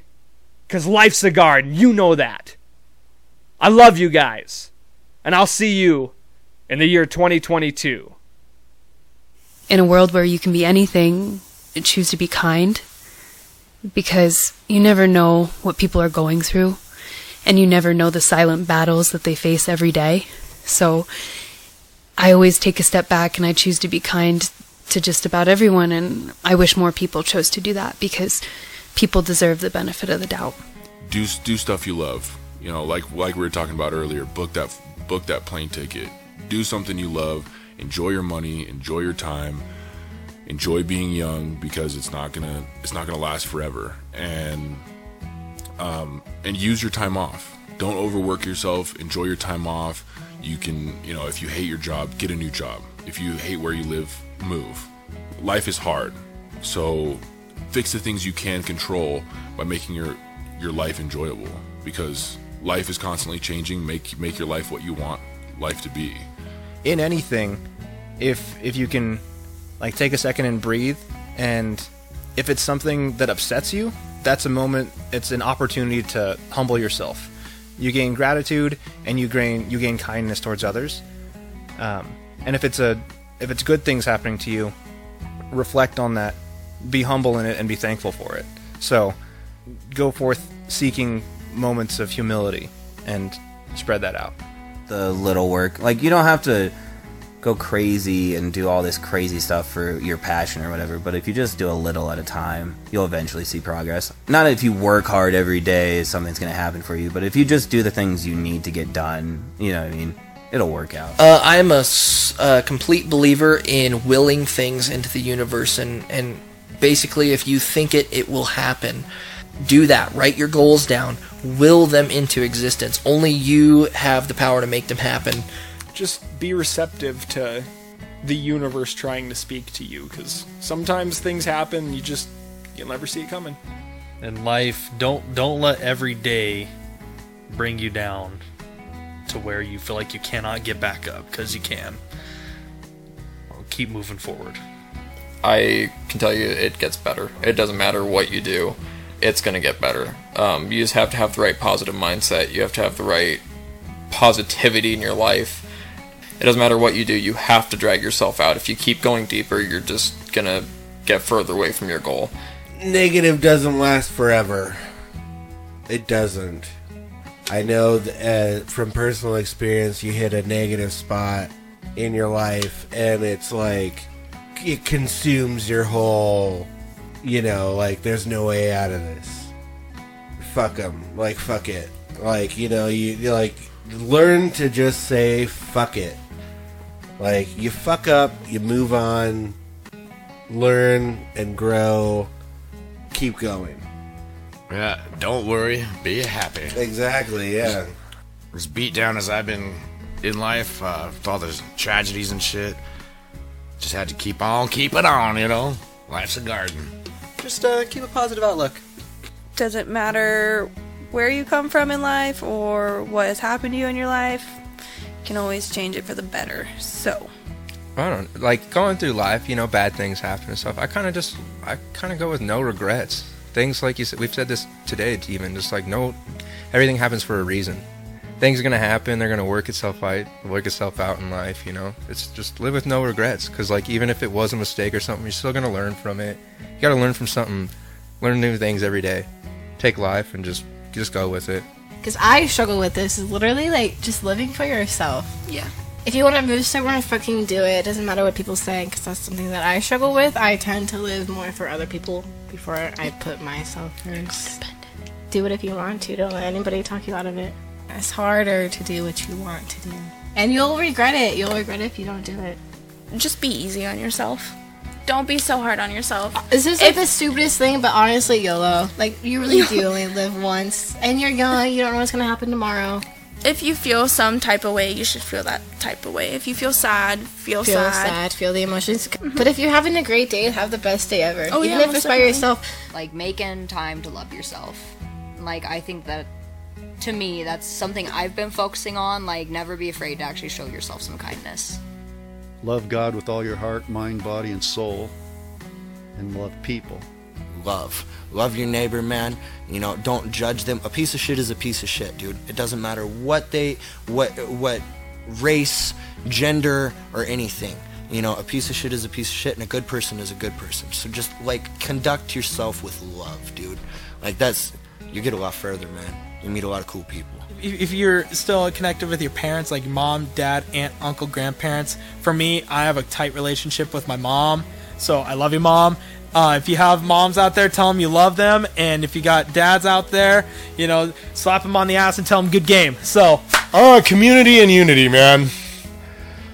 Because life's a garden. You know that. I love you guys. And I'll see you in the year 2022. In a world where you can be anything, choose to be kind, because you never know what people are going through and you never know the silent battles that they face every day. So I always take a step back and I choose to be kind to just about everyone. And I wish more people chose to do that because people deserve the benefit of the doubt. Do do stuff you love. You know, like like we were talking about earlier. Book that book that plane ticket. Do something you love. Enjoy your money. Enjoy your time. Enjoy being young because it's not gonna it's not gonna last forever. And um, and use your time off. Don't overwork yourself. Enjoy your time off. You can, you know, if you hate your job, get a new job. If you hate where you live, move. Life is hard. So fix the things you can control by making your your life enjoyable because life is constantly changing. Make make your life what you want life to be. In anything, if if you can like take a second and breathe and if it's something that upsets you, that's a moment it's an opportunity to humble yourself. You gain gratitude and you gain you gain kindness towards others. Um, and if it's a if it's good things happening to you, reflect on that, be humble in it, and be thankful for it. So, go forth seeking moments of humility and spread that out. The little work, like you don't have to go crazy and do all this crazy stuff for your passion or whatever, but if you just do a little at a time, you'll eventually see progress. Not if you work hard every day, something's going to happen for you, but if you just do the things you need to get done, you know what I mean? It'll work out. Uh, I'm a, a complete believer in willing things into the universe, and, and basically, if you think it, it will happen. Do that. Write your goals down. Will them into existence. Only you have the power to make them happen. Just be receptive to the universe trying to speak to you because sometimes things happen you just you'll never see it coming and life don't don't let every day bring you down to where you feel like you cannot get back up because you can keep moving forward I can tell you it gets better. It doesn't matter what you do, it's going to get better. Um, you just have to have the right positive mindset. You have to have the right positivity in your life. It doesn't matter what you do, you have to drag yourself out. If you keep going deeper, you're just to get further away from your goal. Negative doesn't last forever. It doesn't. I know that, uh, from personal experience, you hit a negative spot in your life, and it's like it consumes your whole. You know, like there's no way out of this. Fuck them. Like fuck it. Like you know, you like learn to just say fuck it. Like you fuck up, you move on, learn and grow, keep going. Yeah, don't worry, be happy. Exactly, yeah. As beat down as I've been in life, uh, with all the tragedies and shit, just had to keep on keeping on, you know? Life's a garden. Just uh, keep a positive outlook. Doesn't matter where you come from in life or what has happened to you in your life, you can always change it for the better. So, I don't like going through life. You know, bad things happen and stuff. I kind of just, I kind of go with no regrets. Things like you said, we've said this today, even just like no, everything happens for a reason. Things are gonna happen. They're gonna work itself out, work itself out in life. You know, it's just live with no regrets. Because like even if it was a mistake or something, you're still gonna learn from it. You gotta learn from something. Learn new things every day. Take life and just just go with it. Because I struggle with this is literally like just living for yourself. Yeah. If you want to move somewhere, fucking do it. It doesn't matter what people say, because that's something that I struggle with. I tend to live more for other people before I put myself first. Do it if you want to. Don't let anybody talk you out of it. It's harder to do what you want to do. And you'll regret it. You'll regret it if you don't do it. just be easy on yourself. Don't be so hard on yourself. Uh, this is like the stupidest thing, but honestly, YOLO. Like, you really (laughs) do only live once. And you're young, you don't know what's gonna happen tomorrow. If you feel some type of way, you should feel that type of way. If you feel sad, feel, Feel sad. sad, feel the emotions. Mm-hmm. But if you're having a great day, have the best day ever. Oh, Even yeah, if it's by yourself. like making time to love yourself like i think that to me that's something i've been focusing on like never be afraid to actually show yourself some kindness Love God with all your heart, mind, body, and soul, and love people. Love. Love your neighbor, man. You know, don't judge them. A piece of shit is a piece of shit, dude. It doesn't matter what they, what, what race, gender, or anything. You know, a piece of shit is a piece of shit, and a good person is a good person. So just like conduct yourself with love, dude. Like that's, you get a lot further, man. You meet a lot of cool people. If you're still connected with your parents, like mom, dad, aunt, uncle, grandparents, for me, I have a tight relationship with my mom. So I love you, mom. Uh, if you have moms out there, tell them you love them. And if you got dads out there, you know, slap them on the ass and tell them good game. So, Oh, community and unity, man.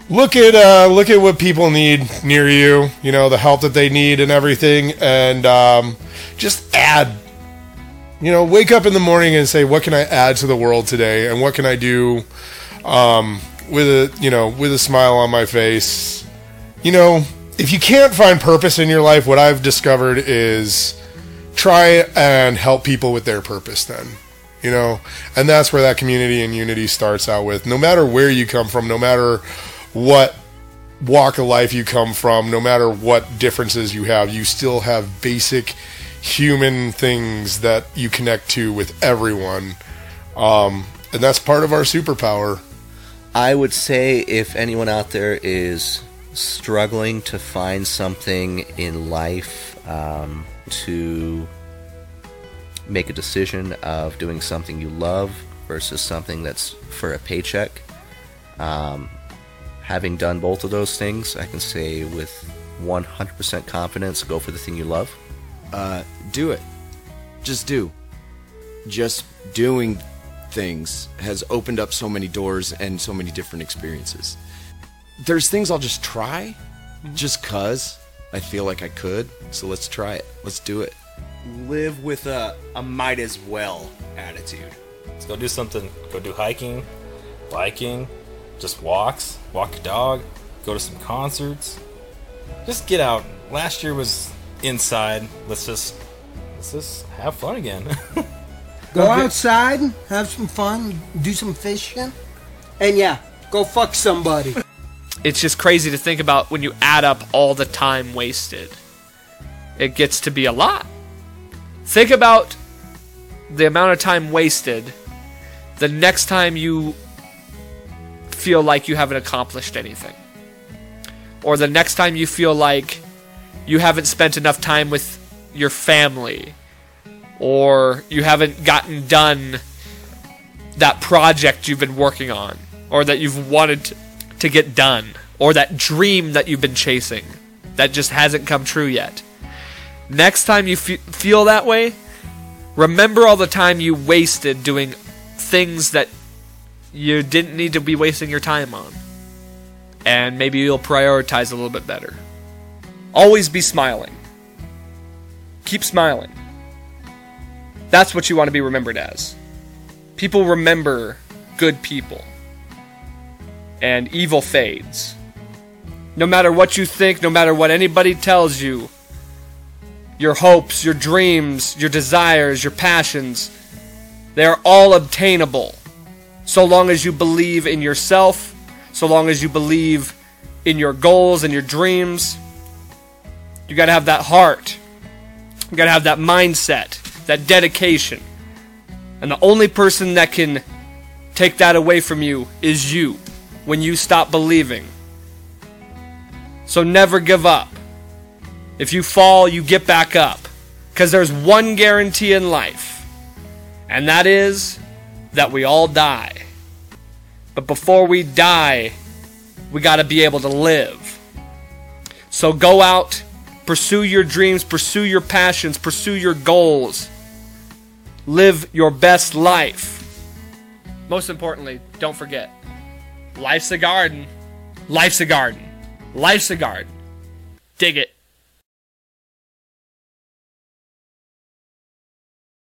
Look at uh, look at what people need near you. You know the help that they need and everything, and um, just add. You know, wake up in the morning and say, "What can I add to the world today?" And what can I do um, with a you know with a smile on my face? You know, if you can't find purpose in your life, what I've discovered is try and help people with their purpose. Then you know and that's where that community and unity starts out with no matter where you come from no matter what walk of life you come from no matter what differences you have you still have basic human things that you connect to with everyone um, and that's part of our superpower I would say if anyone out there is struggling to find something in life um, to make a decision of doing something you love versus something that's for a paycheck, um, having done both of those things, I can say with 100% confidence go for the thing you love. Uh, do it. Just do. Just doing things has opened up so many doors and so many different experiences. There's things I'll just try just cuz I feel like I could. So let's try it. Let's do it. live with a, a might as well attitude. Let's go do something. Go do hiking, biking, just walks, walk your dog, go to some concerts. Just get out. Last year was inside. Let's just let's just have fun again. (laughs) Go outside, have some fun, do some fishing, and yeah, go fuck somebody. It's just crazy to think about when you add up all the time wasted. It gets to be a lot. Think about the amount of time wasted the next time you feel like you haven't accomplished anything. Or the next time you feel like you haven't spent enough time with your family. Or you haven't gotten done that project you've been working on. Or that you've wanted to, get done. Or that dream that you've been chasing that just hasn't come true yet. Next time you fe- feel that way, remember all the time you wasted doing things that you didn't need to be wasting your time on. And maybe you'll prioritize a little bit better. Always be smiling. Keep smiling. That's what you want to be remembered as. People remember good people. And evil fades. No matter what you think, no matter what anybody tells you, your hopes, your dreams, your desires, your passions, they are all obtainable. So long as you believe in yourself, so long as you believe in your goals and your dreams. You gotta have that heart. You gotta have that mindset, that dedication. And the only person that can take that away from you is you when you stop believing. So never give up. If you fall, you get back up. Because there's one guarantee in life, and that is that we all die. But before we die, we got to be able to live. So go out, pursue your dreams, pursue your passions, pursue your goals. Live your best life. Most importantly, don't forget life's a garden. Life's a garden. Life's a garden. Dig it.